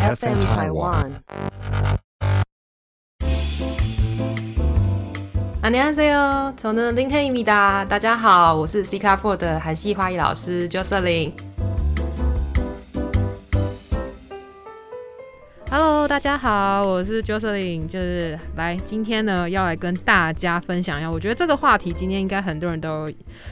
FM Taiwan。 안녕하세요，저는林黑米达。大家好，我是 C 卡 Four 的韩系花艺老师 Jocelyn。 Hello，大家好，我是 Joselyn，就是来今天呢要来跟大家分享一下，我觉得这个话题今天应该很多人都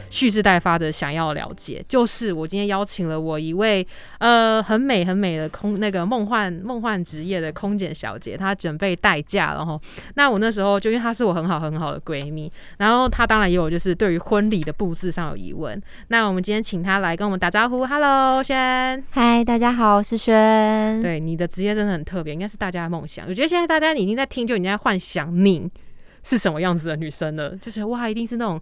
蓄势待发的想要了解，就是我今天邀请了我一位呃很美很美的空那个梦幻梦幻职业的空姐小姐，她准备代驾了哈。那我那时候就因为她是我很好很好的闺蜜，然后她当然也有就是对于婚礼的布置上有疑问，那我们今天请她来跟我们打招呼，Hello，轩。嗨，大家好，我是轩。对，你的职业真的很特别，应该是大家的梦想。我觉得现在大家已经在听，就已经在幻想你是什么样子的女生了，就是哇，一定是那种。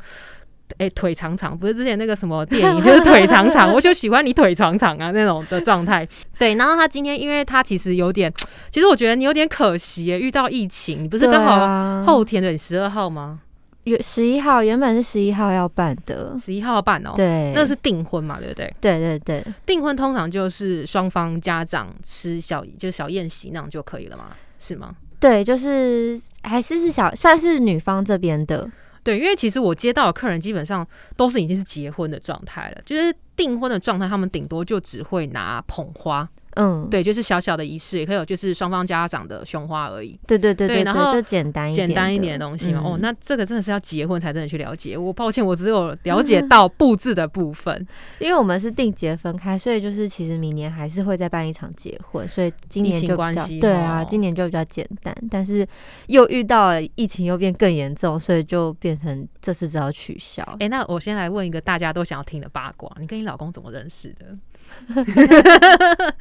哎、腿长长，不是之前那个什么电影，就是腿长长，我就喜欢你腿长长啊那种的状态。对，然后他今天，因为他其实有点，其实我觉得你有点可惜耶，遇到疫情，你不是刚好好后天的十二号吗？原十一号原本是十一号要办的，十一号办哦、对，那是订婚嘛，对不对？对对对订婚通常就是双方家长吃小就是小宴席那样就可以了嘛？是吗？对，就是还是是小算是女方这边的，对，因为其实我接到的客人基本上都是已经是结婚的状态了，就是订婚的状态，他们顶多就只会拿捧花，嗯，对，就是小小的仪式，也可以有就是双方家长的胸花而已。对对对对对然后就简单一点简单一点的东西嘛，嗯哦，那这个真的是要结婚才真的去了解。我抱歉，我只有了解到 布置的部分。因为我们是定结分开，所以就是其实明年还是会再办一场结婚，所以今年就比较关系对啊，哦今年就比较简单，但是又遇到了疫情又变更严重，所以就变成这次只好取消。哎、那我先来问一个大家都想要听的八卦：你跟你老公怎么认识的？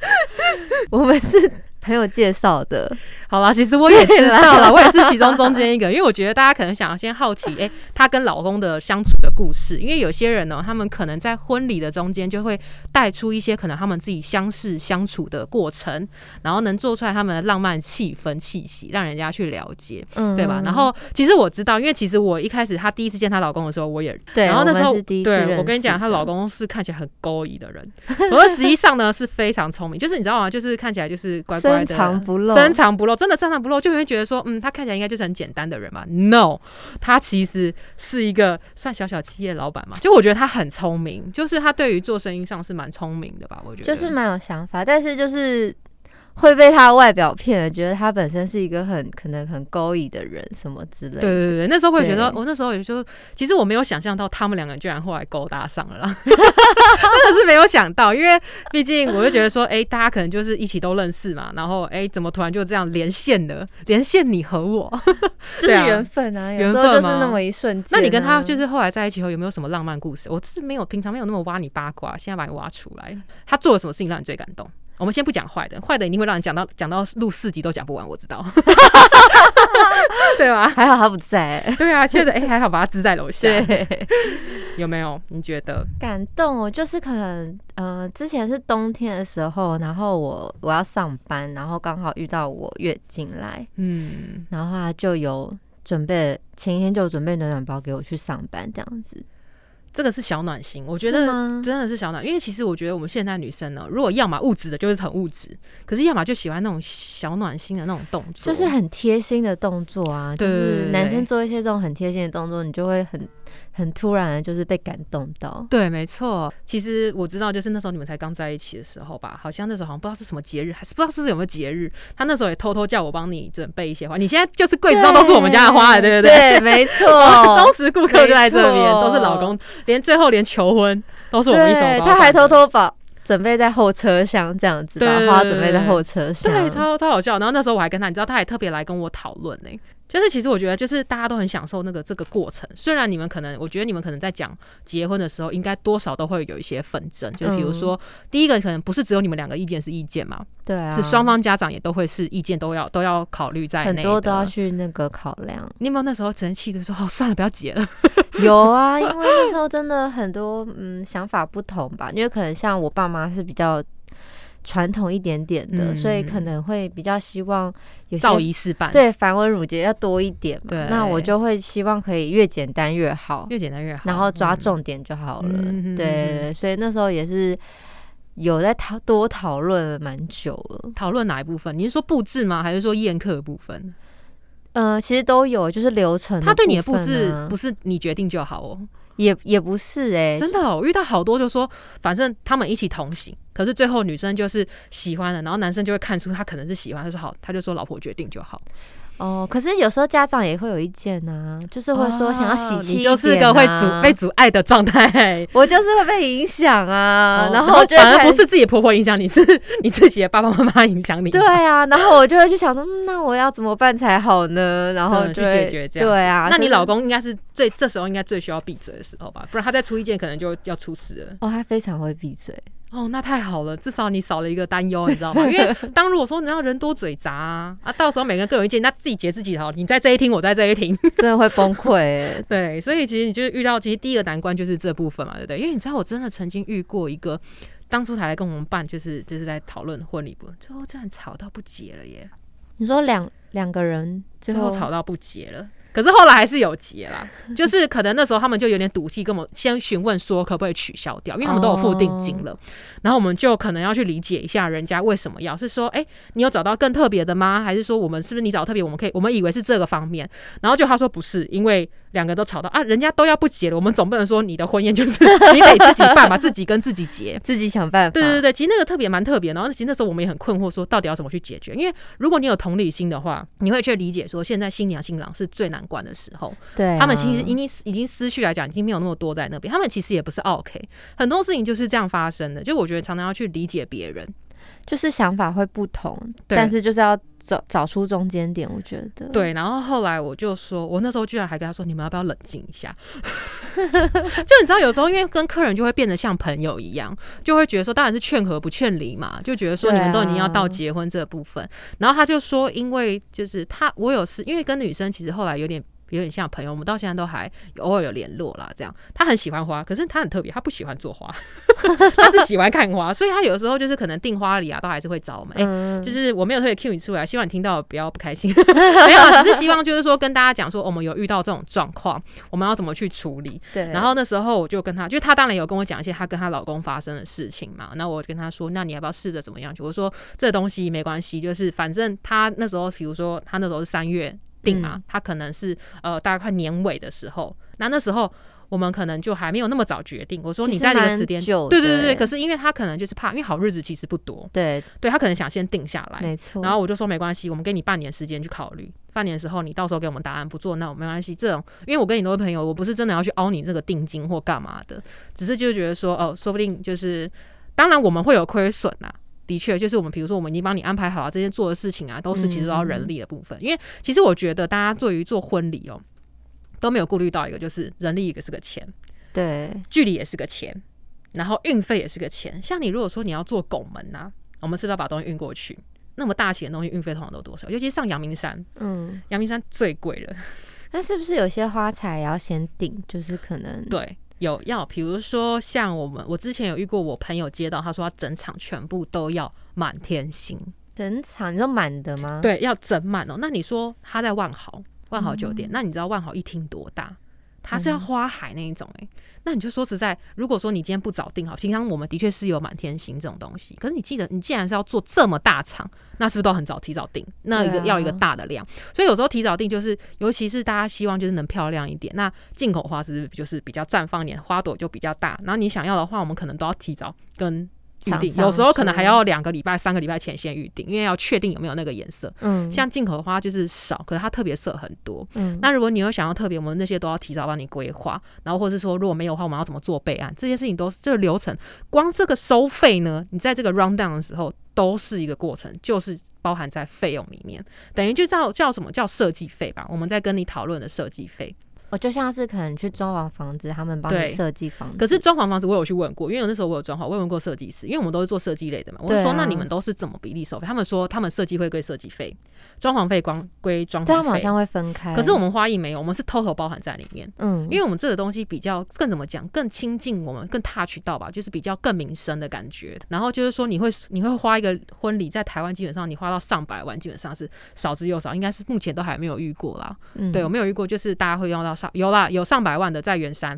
我们是朋友介绍的，好啦，其实我也知道了，我也是其中中间一个，因为我觉得大家可能想要先好奇，哎、她跟老公的相处的故事，因为有些人呢，他们可能在婚礼的中间就会带出一些可能他们自己相识相处的过程，然后能做出来他们的浪漫气氛气息，让人家去了解，嗯，对吧？然后其实我知道，因为其实我一开始她第一次见她老公的时候，我也对，然后那时候对我跟你讲，她老公是看起来很勾引的人，可是实际上呢是非常聪明，就是你知道吗？就是看起来就是乖乖的，深藏不露，深藏不露，真的深藏不露，就会觉得说，嗯，他看起来应该就是很简单的人嘛。No，他其实是一个算小小企业老板嘛。就我觉得他很聪明，就是他对于做生意上是蛮聪明的吧。我觉得就是蛮有想法，但是就是会被他的外表骗了，觉得他本身是一个很可能很勾引的人什么之类的。对对对，那时候会觉得，我那时候也就，其实我没有想象到他们两个人居然后来勾搭上了啦，真的是没有想到，因为毕竟我就觉得说，哎、大家可能就是一起都认识嘛，然后哎、怎么突然就这样连线了，连线你和我？就是缘分啊，有缘时候就是那么一瞬间啊、那你跟他就是后来在一起后有没有什么浪漫故事？我是没有，平常没有那么挖你八卦，现在把你挖出来。他做了什么事情让你最感动？我们先不讲坏的，坏的一定会让你讲到讲到录四集都讲不完，我知道，对吧？还好他不在、对啊，觉得哎、还好把他支在楼下，有没有？你觉得？感动我，就是可能呃，之前是冬天的时候，然后我我要上班，然后刚好遇到我月经来，嗯，然后他就有准备前一天就有准备暖暖包给我去上班这样子，这个是小暖心，我觉得？真的是小暖，因为其实我觉得我们现在女生呢，如果要么物质的，就是很物质，可是要么就喜欢那种小暖心的那种动作，就是很贴心的动作啊，就是男生做一些这种很贴心的动作，你就会很很突然的，就是被感动到。对，没错。其实我知道，就是那时候你们才刚在一起的时候吧，好像那时候好像不知道是什么节日，还是不知道是不是有没有节日。他那时候也偷偷叫我帮你准备一些花。你现在就是柜子上都是我们家的花了，对不对？对，没错 忠实顾客就在这边，都是老公，连最后连求婚都是我们一手包他还偷偷把准备在后车厢这样子，把花准备在后车厢。对，超超好笑。然后那时候我还跟他，你知道，他还特别来跟我讨论呢。就是其实我觉得，就是大家都很享受那个这个过程。虽然你们可能，我觉得你们可能在讲结婚的时候，应该多少都会有一些纷争。就比如说，第一个可能不是只有你们两个意见是意见嘛，对啊，是双方家长也都会是意见都要都要考虑在内的很多都要去那个考量。你有没有那时候真气的说，哦，算了，不要结了？有啊，因为那时候真的很多嗯想法不同吧，因为可能像我爸妈是比较传统一点点的，嗯所以可能会比较希望有些照仪式办，，对繁文缛节要多一点嘛。那我就会希望可以越简单越好，越简单越好，然后抓嗯重点就好了。嗯对对对，所以那时候也是有在讨多讨论了蛮久了。讨论哪一部分？你是说布置吗？还是说宴客的部分？呃，其实都有，就是流程、他对你的布置啊不是你决定就好哦，也也不是哎、真的、哦，我遇到好多就说，反正他们一起同行，可是最后女生就是喜欢了，然后男生就会看出他可能是喜欢，他说好，他就说老婆决定就好。哦，可是有时候家长也会有意见呐、就是会说想要喜哦气、你就是个会阻被阻碍的状态。我就是会被影响啊，哦然后反而不是自己的婆婆影响你，是你自己的爸爸妈妈影响你。对啊，然后我就会去想说，嗯那我要怎么办才好呢？然后去就解决这样。对啊，那你老公应该是最这时候应该最需要闭嘴的时候吧？不然他再出意见，可能就要出事了。哦，他非常会闭嘴，哦，那太好了，至少你少了一个担忧，你知道吗？因为 当如果说你让人多嘴杂啊，啊，到时候每个人各有意见，那自己结自己的好，你在这一厅，我在这一厅。真的会崩溃欸。对，所以其实你就是遇到，其实第一个难关就是这部分嘛，对不对？因为你知道，我真的曾经遇过一个，当初才来跟我们办，就是就是在讨论婚礼不，最后竟然吵到不结了耶，你说两两个人最后吵到不结了。可是后来还是有结啦，就是可能那时候他们就有点赌气，跟我们先询问说可不可以取消掉，因为他们都有付定金了。然后我们就可能要去理解一下人家为什么要，是说，哎、你有找到更特别的吗？还是说我们是不是你找特别，我们可以，我们以为是这个方面，然后就他说不是，因为两个都吵到啊，人家都要不结了，我们总不能说你的婚宴就是 你得自己办吧，自己跟自己结。自己想办法。对对对，其实那个特别蛮特别，然后其实那时候我们也很困惑，说到底要怎么去解决？因为如果你有同理心的话，你会去理解说，现在新娘新郎是最难关的时候，对啊，他们其实已经已经思绪来讲，已经没有那么多在那边，他们其实也不是 OK，很多事情就是这样发生的。就我觉得常常要去理解别人，就是想法会不同，但是就是要找找出中间点。我觉得，对。然后后来我就说，我那时候居然还跟他说，你们要不要冷静一下？就你知道，有时候因为跟客人就会变得像朋友一样，就会觉得说，当然是劝和不劝离嘛，就觉得说你们都已经要到结婚这部分。然后他就说，因为就是他，我有事，因为跟女生其实后来有点。有点像朋友，我们到现在都还偶尔有联络啦。这样，他很喜欢花，可是他很特别，他不喜欢做花，他只喜欢看花，所以他有的时候就是可能订花礼啊，都还是会找我们。哎、嗯，就是我没有特别 cue 你出来，希望你听到不要不开心，没有啊，只是希望就是说跟大家讲说，我们有遇到这种状况，我们要怎么去处理。对。然后那时候我就跟他，就他当然有跟我讲一些她跟她老公发生的事情嘛。那我跟他说，那你要不要试着怎么样去？我说这东西没关系，就是反正他那时候，比如说他那时候是三月定啊嗯，她可能是呃大概快年尾的时候，那那时候。我们可能就还没有那么早决定。我说你在这个时间，久对对对对。可是因为他可能就是怕，因为好日子其实不多，对，对他可能想先定下来，没错。然后我就说没关系，我们给你半年时间去考虑。半年的时候，你到时候给我们答案，不做那我没关系。这种，因为我跟你都是朋友，我不是真的要去凹你这个定金或干嘛的，只是就觉得说，哦，说不定就是，当然我们会有亏损啊。的确，就是我们比如说，我们已经帮你安排好了这些做的事情啊，都是其实都要人力的部分。因为其实我觉得大家对于做婚礼哦，都没有顾虑到一个，就是人力一个是个钱，对，距离也是个钱，然后运费也是个钱。像你如果说你要做拱门呐、我们是不是要把东西运过去？那么大型的东西运费通常都多少？尤其是上阳明山，嗯，阳明山最贵了。那是不是有些花材也要先订？就是可能对，有要，比如说像我们，我之前有遇过我朋友接到，他说他整场全部都要满天星，整场你说满的吗？，对，要整满哦。那你说他在万豪，万豪酒店，那你知道万豪一厅多大？它是要花海那一种诶、那你就说实在，如果说你今天不早定好，平常我们的确是有满天星这种东西，可是你记得，你既然是要做这么大场，那是不是都很早提早定？那一个、啊要一个大的量，所以有时候提早定就是，尤其是大家希望就是能漂亮一点，那进口花是不是就是比较绽放一点，花朵就比较大，然后你想要的话，我们可能都要提早跟。预定，有时候可能还要两个礼拜、三个礼拜前先预定，因为要确定有没有那个颜色。嗯，像进口的花就是少，可是它特别色很多。嗯，那如果你有想要特别，我们那些都要提早帮你规划，然后或者是说如果没有的话，我们要怎么做备案？这些事情都是这个流程，光这个收费呢，你在这个 round down 的时候都是一个过程，就是包含在费用里面，等于就叫叫什么叫设计费吧？我们在跟你讨论的设计费。我就像是可能去装潢房子，他们帮你设计房子，可是装潢房子我有去问过，因为我那时候我有装潢，我有问过设计师，因为我们都是做设计类的嘛。我就说啊那你们都是怎么比例收费？他们说他们设计会归设计费，装潢费光归装潢费。对他们好像会分开。可是我们花艺没有，我们是 total 包含在里面。嗯，因为我们这个东西比较更怎么讲，更亲近我们，更 touch 到吧，就是比较更民生的感觉。然后就是说，你会你会花一个婚礼，在台湾基本上你花到上百万，基本上是少之又少，应该是目前都还没有遇过啦。嗯对，我没有遇过，就是大家会用到上有啦，有上百万的在圆山。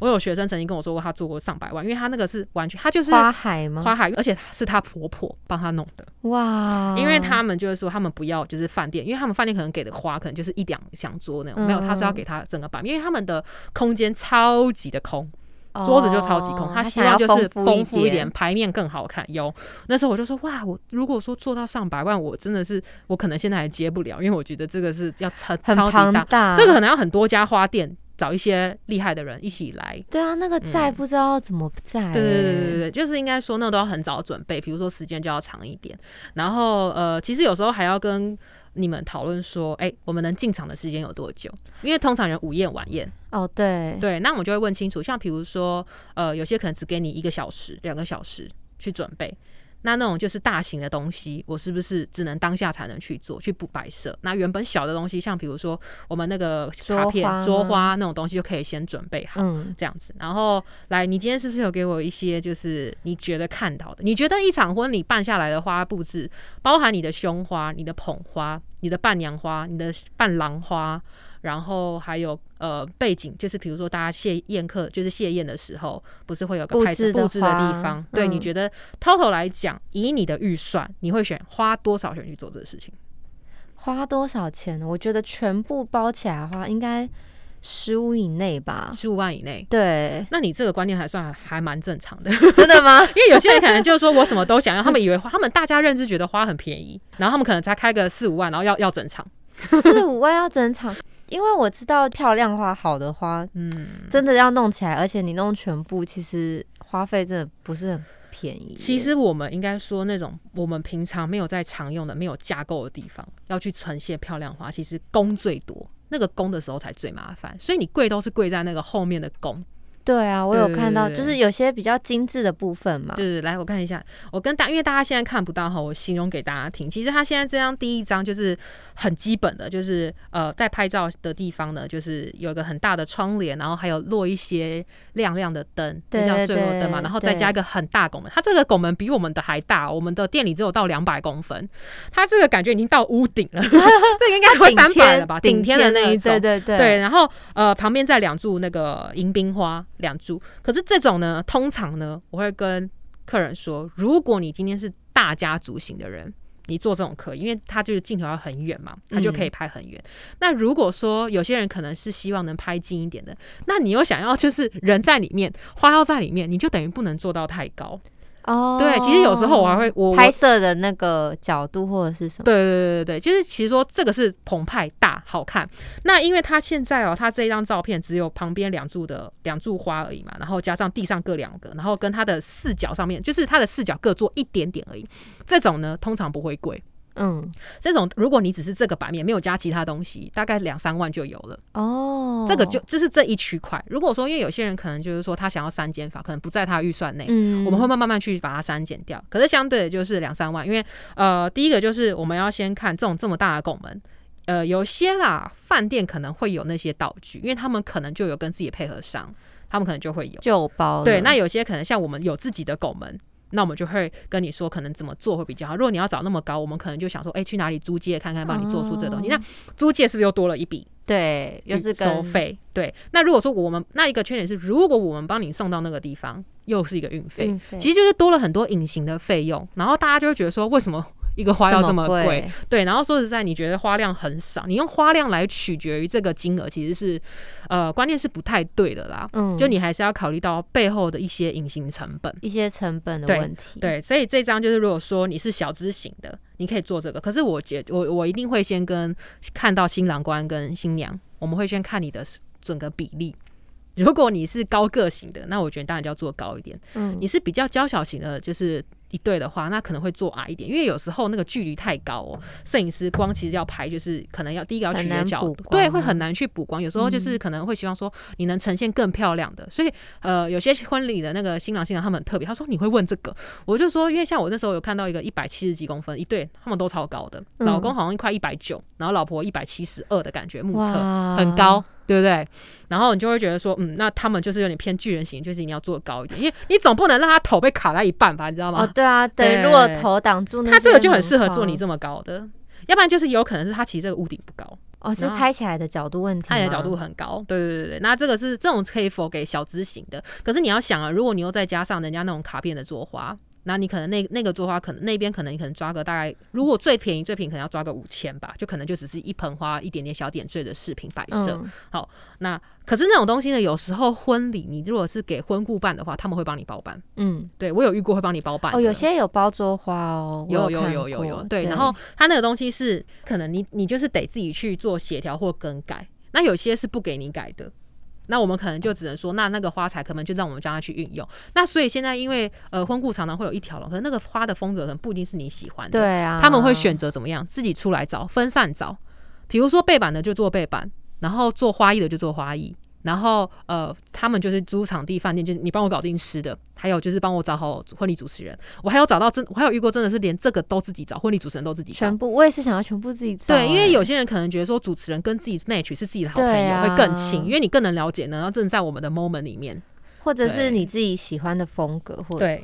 我有学生曾经跟我说过，他做过上百万，因为他那个是完全，他就是花海吗？花海，而且是他婆婆帮他弄的。哇！因为他们就是说，他们不要就是饭店，因为他们饭店可能给的花可能就是一两箱桌那种，没有，他是要给他整个版，因为他们的空间超级的空。桌子就超级空，他希望就是丰富一点，牌面更好看。有那时候我就说哇，我如果说做到上百万，我真的是我可能现在还接不了，因为我觉得这个是要超超级大，这个可能要很多家花店找一些厉害的人一起来。对啊，那个在不知道怎么在。对对对对对，就是应该说那都要很早准备，比如说时间就要长一点。然后呃，其实有时候还要跟。你们讨论说，哎，我们能进场的时间有多久？因为通常人午宴晚宴哦，对对，那我们就会问清楚。像比如说，呃，有些可能只给你一个小时、两个小时去准备。那那种就是大型的东西，我是不是只能当下才能去做去补摆设？那原本小的东西，像比如说我们那个卡片、桌花那种东西，就可以先准备好，这样子。然后来，你今天是不是有给我一些就是你觉得看到的？你觉得一场婚礼办下来的花布置，包含你的胸花、你的捧花、你的伴娘花、你的伴郎花。然后还有呃背景，就是比如说大家谢宴客，就是谢宴的时候，不是会有个布置布置的地方？对，你觉得 total 来讲，以你的预算，你会选花多少钱去做这个事情？花多少钱？我觉得全部包起来的话，应该十五以内吧，十五万以内。对，那你这个观念还算还蛮正常的，真的吗？因为有些人可能就是说我什么都想要，他们以为他们大家认知觉得花很便宜，然后他们可能才开个四五万，然后要要整场，四五万要整场。因为我知道漂亮花好的花，嗯，真的要弄起来，而且你弄全部，其实花费真的不是很便宜。其实我们应该说，那种我们平常没有在常用的、没有架构的地方，要去呈现漂亮花，其实工最多，那个工的时候才最麻烦。所以你贵都是贵在那个后面的工。对啊，我有看到，就是有些比较精致的部分嘛。对对，来我看一下，我跟大，因为大家现在看不到哈，我形容给大家听。其实他现在这张第一张就是很基本的，就是呃，在拍照的地方呢，就是有一个很大的窗帘，然后还有落一些亮亮的灯，叫坠落灯嘛，然后再加一个很大拱门。它这个拱门比我们的还大，我们的店里只有到两百公分，它这个感觉已经到屋顶了，这应该会三百了吧？顶天的那一种，对对对。对，然后呃，旁边再两柱那个迎宾花。两株，可是这种呢，通常呢，我会跟客人说，如果你今天是大家族型的人，你做这种可以，因为它就是镜头要很远嘛，它就可以拍很远。那如果说有些人可能是希望能拍近一点的，那你又想要就是人在里面，花要在里面，你就等于不能做到太高。哦，对，其实有时候我还会我拍摄的那个角度或者是什么，对对对对对，就是其实说这个是澎湃大好看。那因为他现在哦，他这一张照片只有旁边两柱的两柱花而已嘛，然后加上地上各两个，然后跟它的视角上面，就是它的视角各做一点点而已。这种呢，通常不会贵。嗯，这种如果你只是这个版面没有加其他东西，大概两三万就有了哦。这个就这是这一区块。如果说因为有些人可能就是说他想要删减法，可能不在他预算内，嗯，我们会慢慢慢去把它删减掉。可是相对的就是两三万，因为呃，第一个就是我们要先看这种这么大的拱门，呃，有些啦饭店可能会有那些道具，因为他们可能就有跟自己配合商，他们可能就会有就包。对，那有些可能像我们有自己的拱门。那我们就会跟你说，可能怎么做会比较好。如果你要找那么高，我们可能就想说，哎，去哪里租借看看，帮你做出这东西。那租借是不是又多了一笔？对，又是收费。对，那如果说我们那一个缺点是，如果我们帮你送到那个地方，又是一个运费，其实就是多了很多隐形的费用。然后大家就会觉得说，为什么？一个花要这么贵，对，然后说实在，你觉得花量很少，你用花量来取决于这个金额，其实是呃，关键是不太对的啦。嗯，就你还是要考虑到背后的一些隐形成本，一些成本的问题。对，所以这张就是如果说你是小资型的，你可以做这个。可是我觉我我一定会先跟看到新郎官跟新娘，我们会先看你的整个比例。如果你是高个型的，那我觉得当然就要做高一点。嗯，你是比较娇小型的，就是。一对的话，那可能会做矮一点，因为有时候那个距离太高哦。摄影师光其实要拍，就是可能要第一个要取决角度，对，会很难去补光。有时候就是可能会希望说你能呈现更漂亮的，所以呃，有些婚礼的那个新郎新娘他们很特别，他说你会问这个，我就说，因为像我那时候有看到一个一百七十几公分一对，他们都超高的，老公好像快一百九，然后老婆一百七十二的感觉，目测很高。对不对？然后你就会觉得说，嗯，那他们就是有点偏巨人型，就是你要做高一点，因为你总不能让他头被卡在一半吧，你知道吗？哦，对啊，对，如果头挡住，他这个就很适合做你这么高的，要不然就是有可能是他其实这个屋顶不高。哦，是拍起来的角度问题，拍的角度很高。对对对对，那这个是这种可以否给小资型的。可是你要想啊，如果你又再加上人家那种卡片的作花。那你可能那那个做花，可能那边可能你可能抓个大概，如果最便宜最便宜可能要抓个五千吧，就可能就只是一盆花一点点小点缀的饰品摆设。好，那可是那种东西呢，有时候婚礼你如果是给婚顾办的话，他们会帮你包办。嗯，对我有遇过会帮你包办。哦，有些有包桌花哦，有有有有有。对，然后他那个东西是可能你你就是得自己去做协调或更改，那有些是不给你改的。那我们可能就只能说，那那个花材可能就让我们将它去运用。那所以现在因为呃婚顾常常会有一条龙，可能那个花的风格可能不一定是你喜欢的。对啊，他们会选择怎么样，自己出来找，分散找。比如说背板的就做背板，然后做花艺的就做花艺。然后，呃，他们就是租场地、饭店，就是你帮我搞定吃的，还有就是帮我找好婚礼主持人。我还有找到真，我还有遇过真的是连这个都自己找，婚礼主持人都自己找。全部，我也是想要全部自己找。对，因为有些人可能觉得说主持人跟自己 match 是自己的好朋友会更亲，因为你更能了解呢，然后正在我们的 moment 里面，或者是你自己喜欢的风格，或对。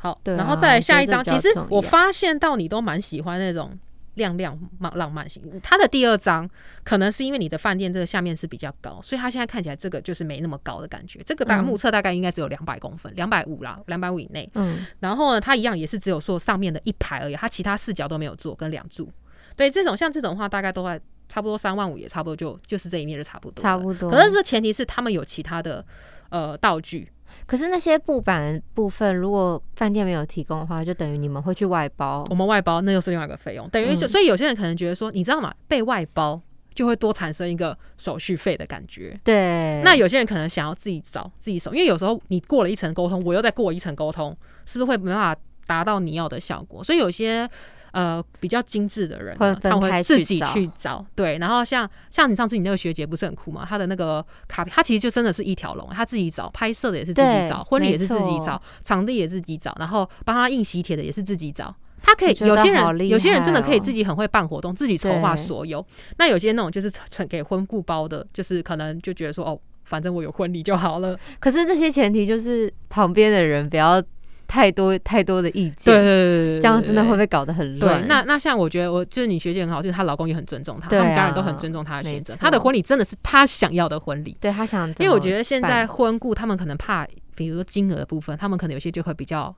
好，然后再来下一张。其实我发现到你都蛮喜欢那种。亮亮浪浪漫型，它的第二张可能是因为你的饭店这个下面是比较高，所以它现在看起来这个就是没那么高的感觉。这个大目测大概应该只有两百公分，两百五啦，两百五以内。嗯，然后呢，它一样也是只有说上面的一排而已，它其他四角都没有做跟两柱。对，这种像这种话，大概都在差不多三万五，也差不多就就是这一面就差不多，差不多。可是这前提是他们有其他的呃道具。可是那些布板部分，如果饭店没有提供的话，就等于你们会去外包。我们外包，那又是另外一个费用。等于是，所以有些人可能觉得说，你知道吗？被外包就会多产生一个手续费的感觉。对。那有些人可能想要自己找自己手，因为有时候你过了一层沟通，我又再过一层沟通，是不是会没办法达到你要的效果？所以有些。呃，比较精致的人，他会自己去找，对。然后像像你上次你那个学姐不是很酷吗？她的那个卡片，她其实就真的是一条龙，她自己找拍摄的也是自己找，婚礼也是自己找，场地也自己找，然后帮她印喜帖的也是自己找。他可以有些人有些人真的可以自己很会办活动，自己筹划所有。那有些那种就是成给婚顾包的，就是可能就觉得说哦，反正我有婚礼就好了。可是这些前提就是旁边的人不要。太多太多的意见，对对对这样真的会被搞得很乱？那那像我觉得，我就是你学姐很好，就是她老公也很尊重她，他们家人都很尊重她的选择。她的婚礼真的是她想要的婚礼，对她想。因为我觉得现在婚顾他们可能怕，比如说金额的部分，他们可能有些就会比较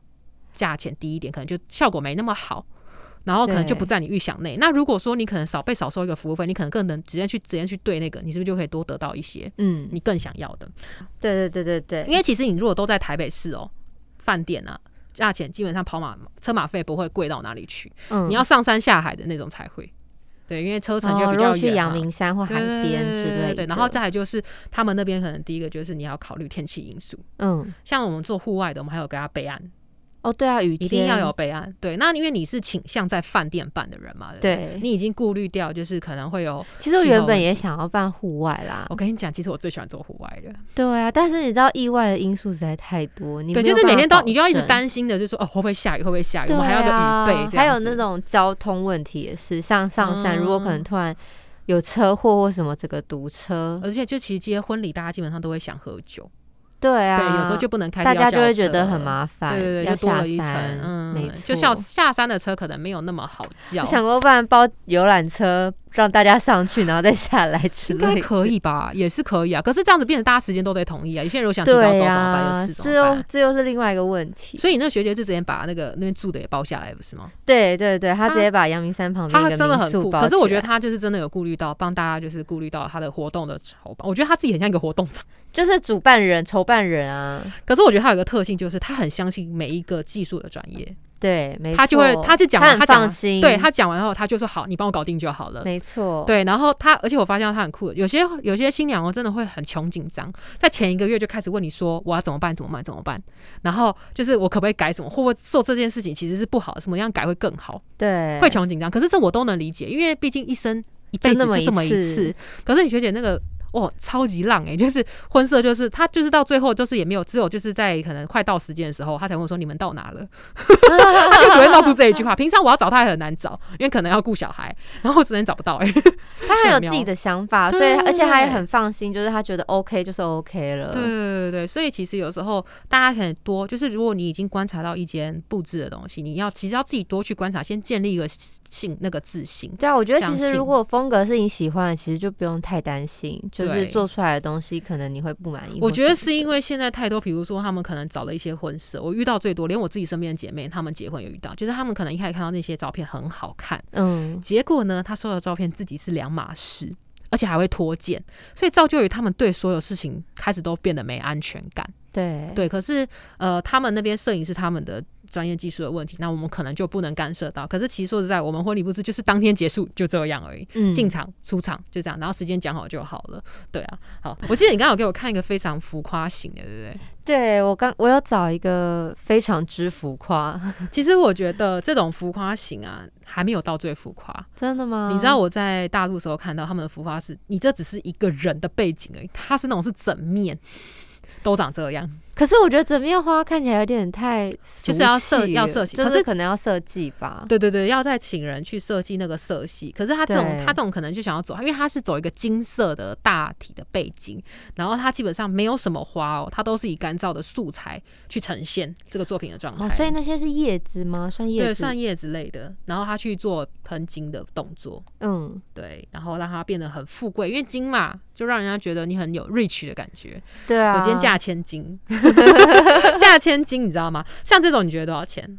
价钱低一点，可能就效果没那么好，然后可能就不在你预想内。那如果说你可能少被少收一个服务费，你可能更能直接去直接去对那个，你是不是就可以多得到一些？嗯，你更想要的。对对对对对，因为其实你如果都在台北市哦，饭店啊。价钱基本上跑马车马费不会贵到哪里去，你要上山下海的那种才会。对，因为车程就比较远去阳明山或海边之类的。对然后再来就是他们那边可能第一个就是你要考虑天气因素。嗯，像我们做户外的，我们还有给他备案。哦，对啊，雨一定要有备案。对，那因为你是倾向在饭店办的人嘛，对，你已经顾虑掉，就是可能会有。其实我原本也想要办户外啦。我跟你讲，其实我最喜欢做户外的。对啊，但是你知道意外的因素实在太多，你对，就是每天都你就要一直担心的，就说哦会不会下雨，会不会下雨，我们还要个雨备。还有那种交通问题也是，像上山如果可能突然有车祸或什么，这个堵车，而且就其实这些婚礼大家基本上都会想喝酒。对啊，对，有时候就不能开，大家就会觉得很麻烦，对对对，就多了一层，嗯，没错，就像下山的车可能没有那么好叫。我想过不然包游览车。让大家上去，然后再下来之类，应该可以吧？也是可以啊。可是这样子变成大家时间都得统一啊。有些人如果想提早走怎么办？就这又这又是另外一个问题。所以那个学姐就直接把那个那边住的也包下来，不是吗？对对对，他直接把阳明山旁边他真的很酷。可是我觉得他就是真的有顾虑到，帮大家就是顾虑到他的活动的筹办。我觉得他自己很像一个活动场，就是主办人、筹办人啊。可是我觉得他有个特性，就是他很相信每一个技术的专业。对，他就会，他就讲完，他讲，对他讲完后，他就说好，你帮我搞定就好了。没错，对，然后他，而且我发现他很酷，有些有些新娘哦，真的会很穷紧张，在前一个月就开始问你说我要怎么办，怎么办，怎么办？然后就是我可不可以改什么，会不会做这件事情其实是不好的，什么样改会更好？对，会穷紧张。可是这我都能理解，因为毕竟一生一辈子就这么一次。可是你学姐那个哦，超级浪哎，就是婚色，就是他就是到最后就是也没有，只有就是在可能快到时间的时候，他才问我说你们到哪了，他就只会冒出这一句话。平常我要找他也很难找，因为可能要顾小孩，然后只能找不到哎。他很有自己的想法，所以而且他也很放心，就是他觉得 OK 就是 OK 了。对对对对，所以其实有时候大家可能多，就是如果你已经观察到一间布置的东西，你要其实要自己多去观察，先建立一个信那个自信。对啊，我觉得其实如果风格是你喜欢的，其实就不用太担心。就是做出来的东西，可能你会不满意。我觉得是因为现在太多，比如说他们可能找了一些婚摄，我遇到最多，连我自己身边的姐妹，她们结婚也遇到，就是他们可能一开始看到那些照片很好看，嗯，结果呢，他收到照片自己是两码事，而且还会脱件，所以造就于他们对所有事情开始都变得没安全感。对对，可是呃，他们那边摄影师他们的。专业技术的问题，那我们可能就不能干涉到。可是其实说实在，我们婚礼布置就是当天结束就这样而已，进场出场就这样，然后时间讲好就好了。对啊，好，我记得你刚刚有给我看一个非常浮夸型的，对不对？对我刚我要找一个非常之浮夸。其实我觉得这种浮夸型啊，还没有到最浮夸。真的吗？你知道我在大陆时候看到他们的浮夸是，你这只是一个人的背景而已，他是那种是整面。都长这样，可是我觉得整面花看起来有点太，就是要设要设计，可是可能要设计吧。对对对，要再请人去设计那个色系。可是他这种他这种可能就想要走，因为他是走一个金色的大体的背景，然后他基本上没有什么花哦，他都是以干燥的素材去呈现这个作品的状态。所以那些是叶子吗？算叶子？对，算叶子类的。然后他去做喷金的动作，嗯，对，然后让它变得很富贵，因为金嘛。就让人家觉得你很有 rich 的感觉。对啊，我今天价千金，价千金，你知道吗？像这种你觉得多少钱？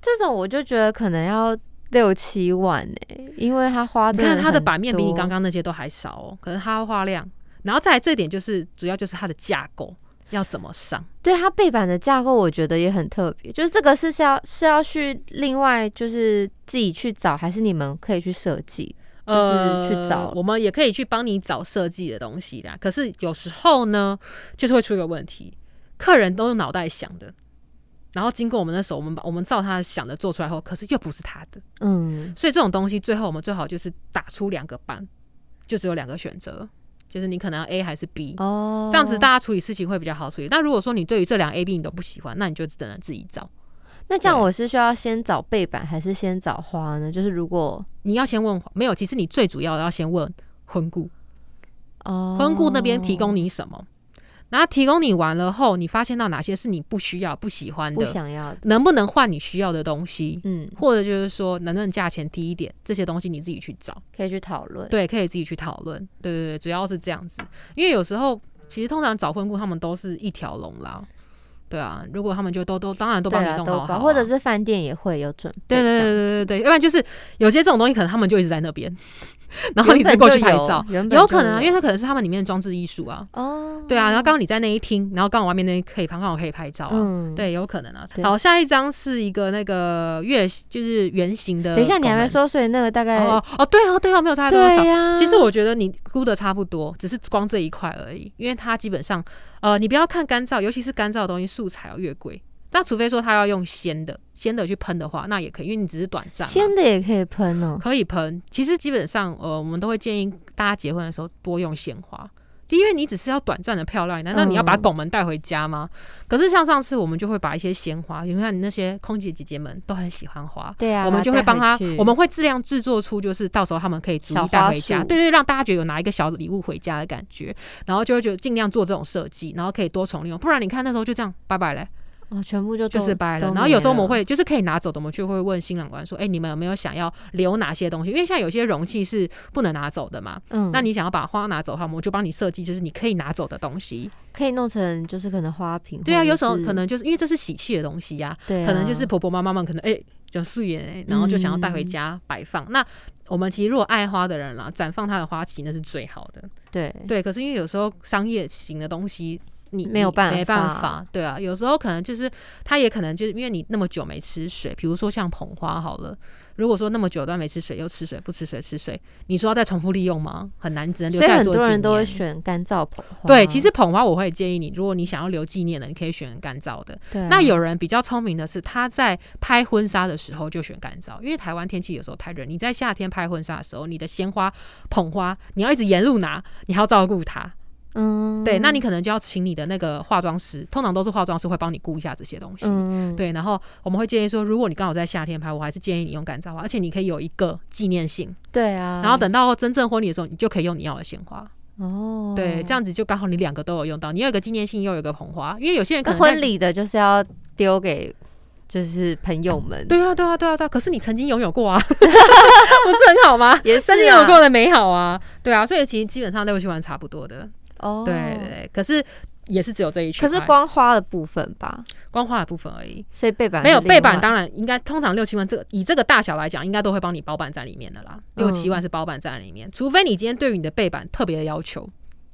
这种我就觉得可能要六七万哎，因为它花，你看它的版面比你刚刚那些都还少哦，可能它花量。然后再来这点就是主要就是它的架构要怎么上。对它背板的架构，我觉得也很特别。就是这个是是要是要去另外就是自己去找，还是你们可以去设计？就是去找，我们也可以去帮你找设计的东西的。可是有时候呢，就是会出一个问题，客人都用脑袋想的，然后经过我们的手，我们把我们照他想的做出来后，可是又不是他的。嗯，所以这种东西最后我们最好就是打出两个班，就只有两个选择，就是你可能要 A 还是 B 哦，这样子大家处理事情会比较好处理。那如果说你对于这两 A、B 你都不喜欢，那你就只能自己找。那这样我是需要先找背板还是先找花呢？就是如果你要先问，没有，其实你最主要的要先问婚顾哦，婚顾那边提供你什么，然后提供你完了后，你发现到哪些是你不需要、不喜欢的、不想要，能不能换你需要的东西？嗯，或者就是说能不能价钱低一点，这些东西你自己去找，可以去讨论，对，可以自己去讨论，对对对，主要是这样子，因为有时候其实通常找婚顾他们都是一条龙啦。对啊，如果他们就都都当然都帮你弄好，或者是饭店也会有准备。对对对对对对，要不然就是有些这种东西可能他们就一直在那边。然后你再过去拍照，有可能啊，因为它可能是他们里面的装置艺术啊。哦，对啊，然后刚好你在那一厅，然后刚好外面那可以旁，刚好可以拍照啊。对，有可能啊。好，下一张是一个那个月，就是圆形的。等一下，你还没说，所以那个大概哦哦，对哦对哦，没有差多少。其实我觉得你估的差不多，只是光这一块而已，因为它基本上，呃，你不要看干燥，尤其是干燥的东西，素材要越贵。那除非说他要用鲜的，鲜的去喷的话，那也可以，因为你只是短暂。鲜的也可以喷哦，可以喷。其实基本上，呃，我们都会建议大家结婚的时候多用鲜花。第一，因为你只是要短暂的漂亮，难道你要把拱门带回家吗？可是像上次我们就会把一些鲜花，你看你那些空姐姐姐们都很喜欢花，对啊，我们就会帮他，我们会质量制作出，就是到时候他们可以逐一带回家，对对，让大家觉得有拿一个小礼物回家的感觉，然后就会觉得尽量做这种设计，然后可以多重利用，不然你看那时候就这样拜拜嘞。哦，全部就就是掰了。然后有时候我们会就是可以拿走的，我们就会问新郎官说：“哎，你们有没有想要留哪些东西？因为像有些容器是不能拿走的嘛。嗯，那你想要把花拿走的话，我们就帮你设计，就是你可以拿走的东西，可以弄成就是可能花瓶。对啊，有时候可能就是因为这是喜气的东西呀，对，可能就是婆婆妈妈们可能哎就素颜，然后就想要带回家摆放。那我们其实如果爱花的人啦，绽放它的花期那是最好的。对对，可是因为有时候商业型的东西。你没有办法，没办法，对啊，有时候可能就是他也可能就是因为你那么久没吃水，比如说像捧花好了。如果说那么久都没吃水，又吃水不吃水吃水，你说要再重复利用吗？很难，只能留下来做很多人都会选干燥捧花。对，其实捧花我会建议你，如果你想要留纪念的，你可以选干燥的。对。那有人比较聪明的是，他在拍婚纱的时候就选干燥，因为台湾天气有时候太热，你在夏天拍婚纱的时候，你的鲜花捧花你要一直沿路拿，你还要照顾它。嗯，对，那你可能就要请你的那个化妆师，通常都是化妆师会帮你估一下这些东西。嗯，对，然后我们会建议说，如果你刚好在夏天拍，我还是建议你用干燥花，而且你可以有一个纪念性。对啊，然后等到真正婚礼的时候，你就可以用你要的鲜花。哦，对，这样子就刚好你两个都有用到，你有一个纪念性，又有一个捧花，因为有些人可能婚礼的就是要丢给就是朋友们。对啊，对啊，对啊，对啊。可是你曾经拥有过啊，不是很好吗？也是曾经拥有过的美好啊。对啊，所以其实基本上六七万差不多的。哦，对对对，可是也是只有这一圈，可是光花的部分吧，光花的部分而已。所以背板没有背板，当然应该通常六七万，这个以这个大小来讲，应该都会帮你包板在里面的啦。六七万是包板在里面，除非你今天对于你的背板特别的要求。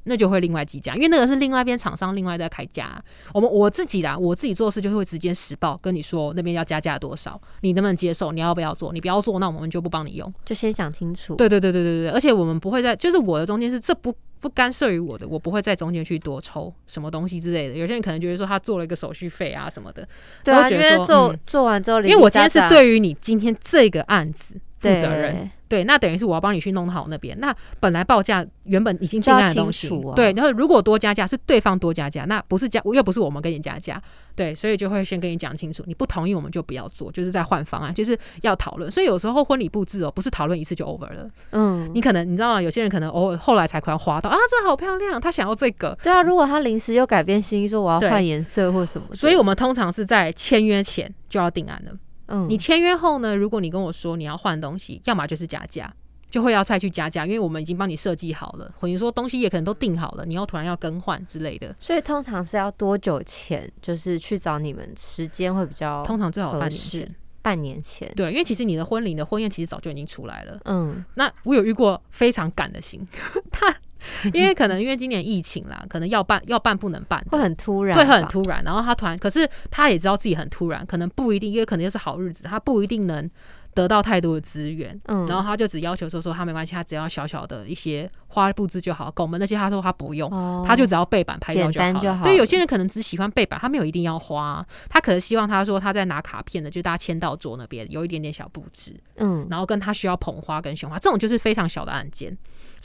那就会另外计价，因为那个是另外一边厂商另外在开价。我们我自己啦，我自己做事就是会直接实报跟你说那边要加价多少，你能不能接受？你要不要做？你不要做，那我们就不帮你用。就先讲清楚。对对对对对对，而且我们不会在，就是我的中间是这不不干涉于我的，我不会在中间去多抽什么东西之类的。有些人可能觉得说他做了一个手续费啊什么的，对啊，因为做做完之后，因为我今天是对于你今天这个案子负责任。对，那等于是我要帮你去弄好那边。那本来报价原本已经定案的东西，对，然后如果多加价是对方多加价，那不是加又不是我们跟你加价，对，所以就会先跟你讲清楚，你不同意我们就不要做，就是在换方案，就是要讨论。所以有时候婚礼布置哦，不是讨论一次就 over 了，嗯，你可能你知道吗？有些人可能偶尔后来才可能滑到啊，这好漂亮，他想要这个。对啊，如果他临时又改变心意说我要换颜色或什么，所以我们通常是在签约前就要定案了。嗯，你签约后呢，如果你跟我说你要换东西，要么就是加价。就会要再去加价，因为我们已经帮你设计好了，或者说东西也可能都定好了，你要突然要更换之类的。所以通常是要多久前，就是去找你们，时间会比较通常最好半年前。半年前，对，因为其实你的婚礼的婚宴其实早就已经出来了。嗯，那我有遇过非常赶的型，他 因为可能因为今年疫情啦，可能要办要办不能办，会很突然，会很突然。然后他突然，可是他也知道自己很突然，可能不一定，因为可能又是好日子，他不一定能。得到太多的资源，嗯，然后他就只要求说说他没关系，他只要小小的一些花布置就好，拱门那些他说他不用，他就只要背板拍照就好。对，有些人可能只喜欢背板，他没有一定要花，他可能希望他说他在拿卡片的，就大家签到桌那边有一点点小布置，嗯，然后跟他需要捧花跟鲜花，这种就是非常小的案件。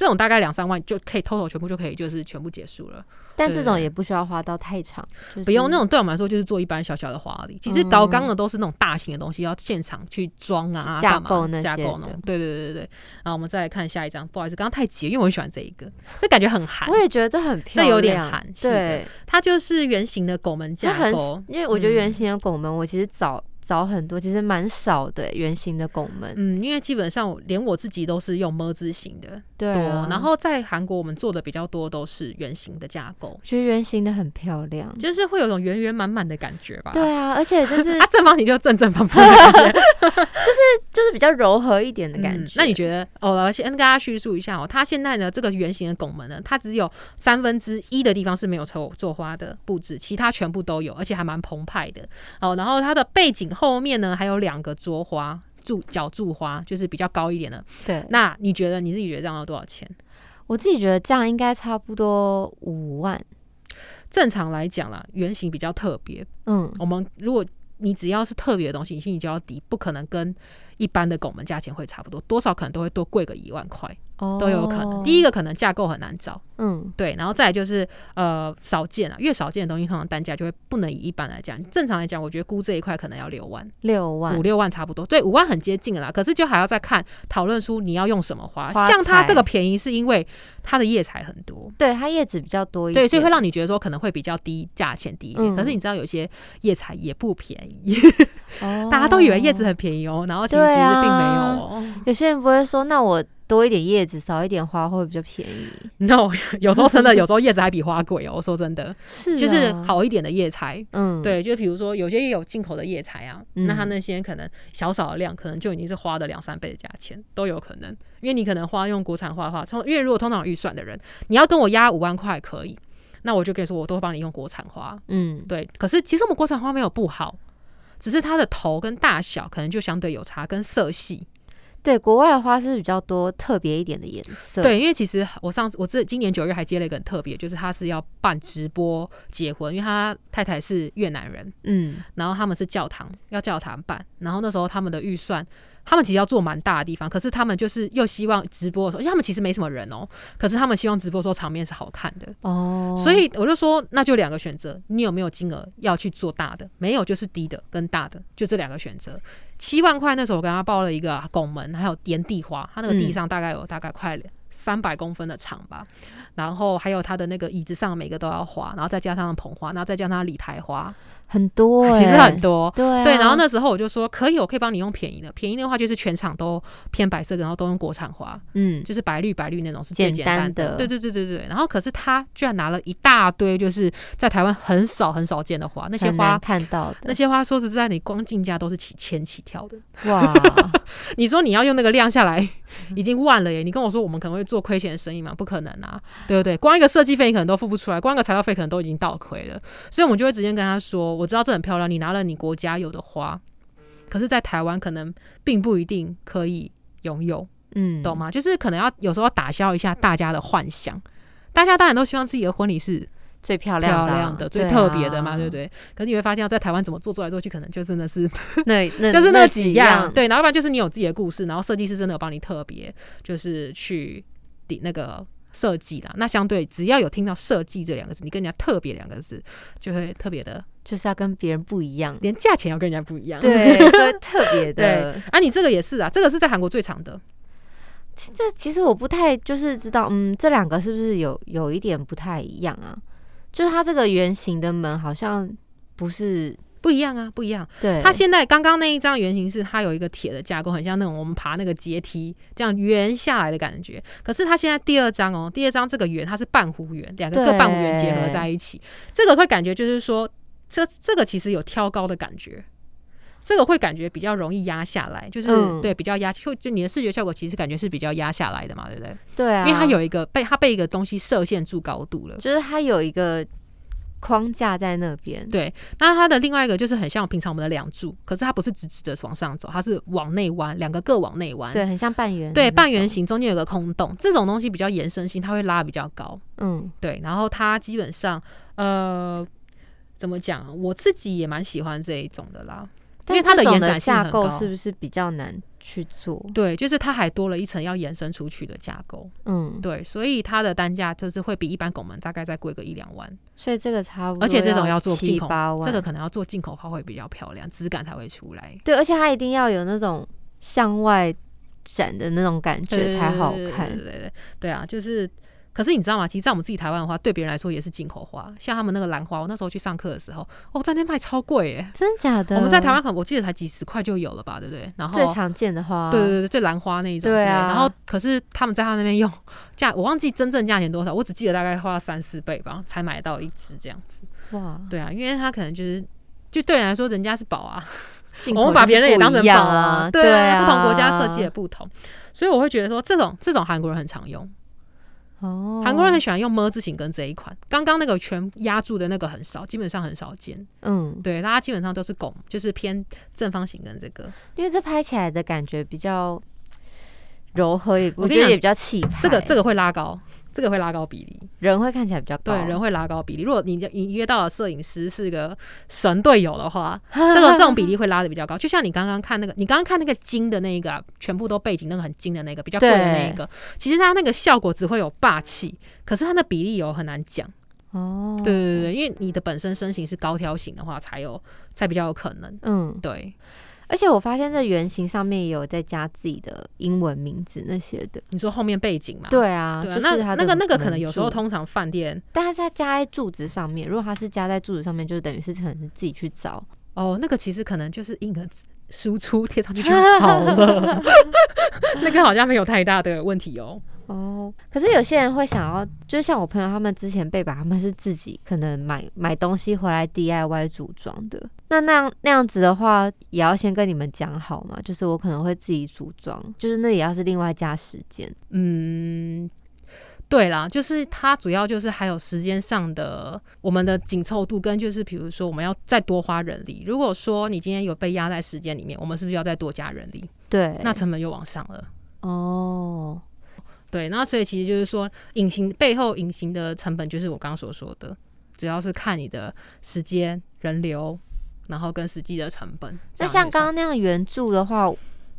这种大概两三万就可以偷偷全部就可以就是全部结束了，但这种也不需要花到太长，不用那种对我们来说就是做一般小小的花礼。其实高刚的都是那种大型的东西，要现场去装啊，架构那些架构对对对对对。然后我们再来看下一张，不好意思，刚刚太急，因为我很喜欢这一个，这感觉很韩。我也觉得这很漂亮，这有点韩对，它就是圆形的拱门架构，因为我觉得圆形的拱门，我其实早。早很多，其实蛮少的圆形的拱门。嗯，因为基本上连我自己都是用么字形的多，然后在韩国我们做的比较多都是圆形的架构。觉得圆形的很漂亮，就是会有种圆圆满满的感觉吧。对啊，而且就是它正方形就正正方方的感觉，就是就是比较柔和一点的感觉。那你觉得？哦，先跟大家叙述一下哦，它现在呢这个圆形的拱门呢，它只有三分之一的地方是没有抽做花的布置，其他全部都有，而且还蛮澎湃的哦。然后它的背景。后面呢还有两个桌花柱角柱花，就是比较高一点的。对，那你觉得你自己觉得这样要多少钱？我自己觉得这样应该差不多五万。正常来讲啦，圆形比较特别。嗯，我们如果你只要是特别的东西，你心里就要低，不可能跟一般的拱门价钱会差不多，多少可能都会多贵个一万块。都有可能。第一个可能架构很难找，嗯，对，然后再来就是呃少见啊，越少见的东西通常单价就会不能以一般来讲。正常来讲，我觉得估这一块可能要六万，六万五六万差不多，对，五万很接近了啦。可是就还要再看讨论出你要用什么花，像它这个便宜是因为它的叶材很多，对，它叶子比较多一点，对，所以会让你觉得说可能会比较低价钱低一点。可是你知道有些叶材也不便宜，大家都以为叶子很便宜哦，然后其实其实并没有哦。有些人不会说，那我。多一点叶子，少一点花，会比较便宜。No，有时候真的，有时候叶子还比花贵哦。我说真的，是就是好一点的叶材，嗯，对，就比如说有些也有进口的叶材啊，那它那些可能小少的量，可能就已经是花的两三倍的价钱都有可能。因为你可能花用国产花的话，通因为如果通常有预算的人，你要跟我压五万块可以。那我就跟你说，我都会帮你用国产花。嗯，对。可是其实我们国产花没有不好，只是它的头跟大小可能就相对有差，跟色系。对，国外的花是比较多特别一点的颜色。对，因为其实我上次我这今年九月还接了一个很特别，就是他是要办直播结婚，因为他太太是越南人，嗯，然后他们是教堂要教堂办，然后那时候他们的预算。他们其实要做蛮大的地方，可是他们就是又希望直播的时候，因为他们其实没什么人哦，可是他们希望直播时候场面是好看的哦。所以我就说，那就两个选择，你有没有金额要去做大的？没有就是低的跟大的，就这两个选择。七万块那时候我跟他报了一个拱门，还有点地花，他那个地上大概有大概快三百公分的长吧，然后还有他的那个椅子上每个都要花，然后再加上捧花，然后再加上礼台花。很多，其实很多，对对。然后那时候我就说可以，我可以帮你用便宜的。便宜的话就是全场都偏白色，然后都用国产花，嗯，就是白绿白绿那种是最简单的。对对对对对。然后可是他居然拿了一大堆，就是在台湾很少很少见的花，那些花看到的那些花，说实在，你光进价都是几千起跳的。哇，你说你要用那个量下来，已经万了耶！你跟我说我们可能会做亏钱的生意嘛？不可能啊，对不对？光一个设计费你可能都付不出来，光一个材料费可能都已经倒亏了。所以我们就会直接跟他说。我知道这很漂亮，你拿了你国家有的花，可是，在台湾可能并不一定可以拥有，嗯，懂吗？就是可能要有时候要打消一下大家的幻想，大家当然都希望自己的婚礼是最漂亮的、最特别的嘛，对不对？可是你会发现，在台湾怎么做做来做去，可能就真的是 那那 就是那几样，对，然后要不然就是你有自己的故事，然后设计师真的有帮你特别，就是去的那个。设计啦，那相对只要有听到“设计”这两个字，你跟人家特别两个字，就会特别的，就是要跟别人不一样，连价钱要跟人家不一样，对，就会特别的。啊，你这个也是啊，这个是在韩国最长的。这其实我不太就是知道，嗯，这两个是不是有有一点不太一样啊？就是它这个圆形的门好像不是。不一样啊，不一样。对，它现在刚刚那一张圆形是它有一个铁的架构，很像那种我们爬那个阶梯这样圆下来的感觉。可是它现在第二张哦，第二张这个圆它是半弧圆，两个各半弧圆结合在一起，这个会感觉就是说，这这个其实有挑高的感觉，这个会感觉比较容易压下来，就是对比较压，就就你的视觉效果其实感觉是比较压下来的嘛，对不对？对啊，因为它有一个被它被一个东西设限住高度了，就是它有一个。框架在那边，对。那它的另外一个就是很像平常我们的梁柱，可是它不是直直的往上走，它是往内弯，两个各往内弯，对，很像半圆，对，半圆形中间有个空洞，这种东西比较延伸性，它会拉比较高，嗯，对。然后它基本上，呃，怎么讲？我自己也蛮喜欢这一种的啦，因为它的延展架构是不是比较难？去做对，就是它还多了一层要延伸出去的架构，嗯，对，所以它的单价就是会比一般拱门大概再贵个一两万，所以这个差不多，而且这种要做进口，这个可能要做进口花会比较漂亮，质感才会出来。对，而且它一定要有那种向外展的那种感觉才好看。对对对，对啊，就是。可是你知道吗？其实在我们自己台湾的话，对别人来说也是进口花。像他们那个兰花，我那时候去上课的时候，哦，在那卖超贵耶，真假的？我们在台湾很，我记得才几十块就有了吧，对不对？然后最常见的花，对对对，最兰花那一种。对啊。然后可是他们在他那边用价，我忘记真正价钱多少，我只记得大概花了三四倍吧，才买到一支这样子。哇。对啊，因为他可能就是，就对人来说，人家是宝啊，我们把别人也当成宝啊。对啊。不同国家设计也不同，所以我会觉得说，这种这种韩国人很常用。哦，韩国人很喜欢用么字形跟这一款，刚刚那个全压住的那个很少，基本上很少见。嗯，对，大家基本上都是拱，就是偏正方形跟这个，因为这拍起来的感觉比较柔和，也我觉得也比较气派。这个这个会拉高。这个会拉高比例，人会看起来比较高。对，人会拉高比例。如果你你约到的摄影师是个神队友的话，这种这种比例会拉的比较高。就像你刚刚看那个，你刚刚看那个金的那个，啊全部都背景那个很金的那个，比较贵的那一个，其实它那个效果只会有霸气，可是它的比例有很难讲。哦，对对对对，因为你的本身身形是高挑型的话，才有才比较有可能。嗯，对。而且我发现这原型上面也有在加自己的英文名字那些的。你说后面背景嘛？对啊，就是那那个那个可能有时候通常饭店，但它是加在柱子上面。如果它是加在柱子上面，就等于是可能是自己去找。哦，那个其实可能就是印个输出贴上去就好了。那个好像没有太大的问题哦。哦，可是有些人会想要，就像我朋友他们之前被把他们是自己可能买买东西回来 DIY 组装的。那那样那样子的话，也要先跟你们讲好嘛，就是我可能会自己组装，就是那也要是另外加时间。嗯，对啦，就是它主要就是还有时间上的我们的紧凑度，跟就是比如说我们要再多花人力。如果说你今天有被压在时间里面，我们是不是要再多加人力？对，那成本又往上了。哦，对，那所以其实就是说，隐形背后隐形的成本就是我刚刚所说的，主要是看你的时间、人流，然后跟实际的成本。那像刚刚那样圆柱的话，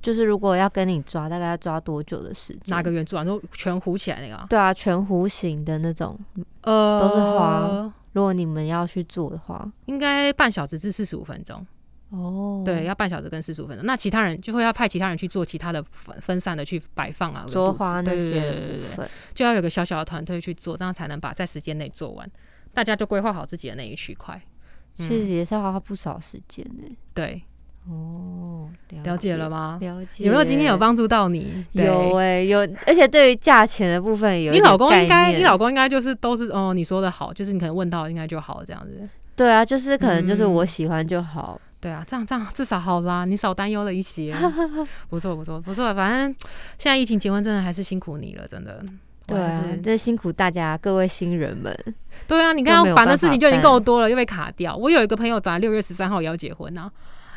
就是如果要跟你抓，大概要抓多久的时间？哪个圆柱啊？说全糊起来那个啊？对啊，全弧形的那种，呃，都是花如果你们要去做的话，应该半小时至四十五分钟。哦，对，，要半小时跟四十五分钟。那其他人就会要派其他人去做其他的分分散的去摆放啊，桌花那些的对对对对，就要有个小小的团队去做，这样才能把在时间内做完。大家就规划好自己的那一区块。其实也是要花不少时间呢。对，哦，了解了吗？了解。有没有今天有？帮助到你？有哎、有，而且对于价钱的部分有你老公应该，你老公应该就是都是哦，你说的好，就是你可能问到应该就好了这样子。对啊，就是可能就是嗯我喜欢就好。对啊，这样这样至少好啦，你少担忧了一些，不错不错不错。反正现在疫情结婚真的还是辛苦你了，真的。对这辛苦大家各位新人们。对啊，你刚刚烦的事情就已经够多了，又被卡掉。我有一个朋友本来六月十三号也要结婚啊，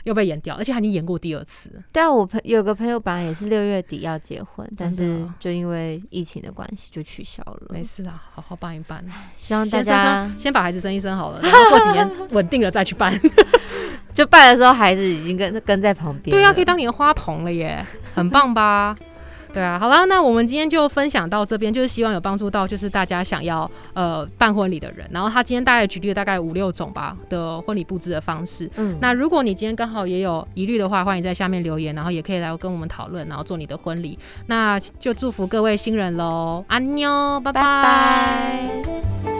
又被延掉，而且他已经延过第二次。对啊，我朋有个朋友本来也是六月底要结婚，但是就因为疫情的关系就取消了。没事啊，好好办一办。希望大先生家生先把孩子生一生好了，然后过几年 稳定了再去办。就拜的时候，孩子已经跟跟在旁边。对啊，可以当你的花童了耶，很棒吧？对啊，好了，那我们今天就分享到这边，就是希望有帮助到就是大家想要呃办婚礼的人。然后他今天大概举例了大概五六种吧的婚礼布置的方式。嗯，那如果你今天刚好也有疑虑的话，欢迎在下面留言，然后也可以来跟我们讨论，然后做你的婚礼。那就祝福各位新人喽，安妞，拜拜拜。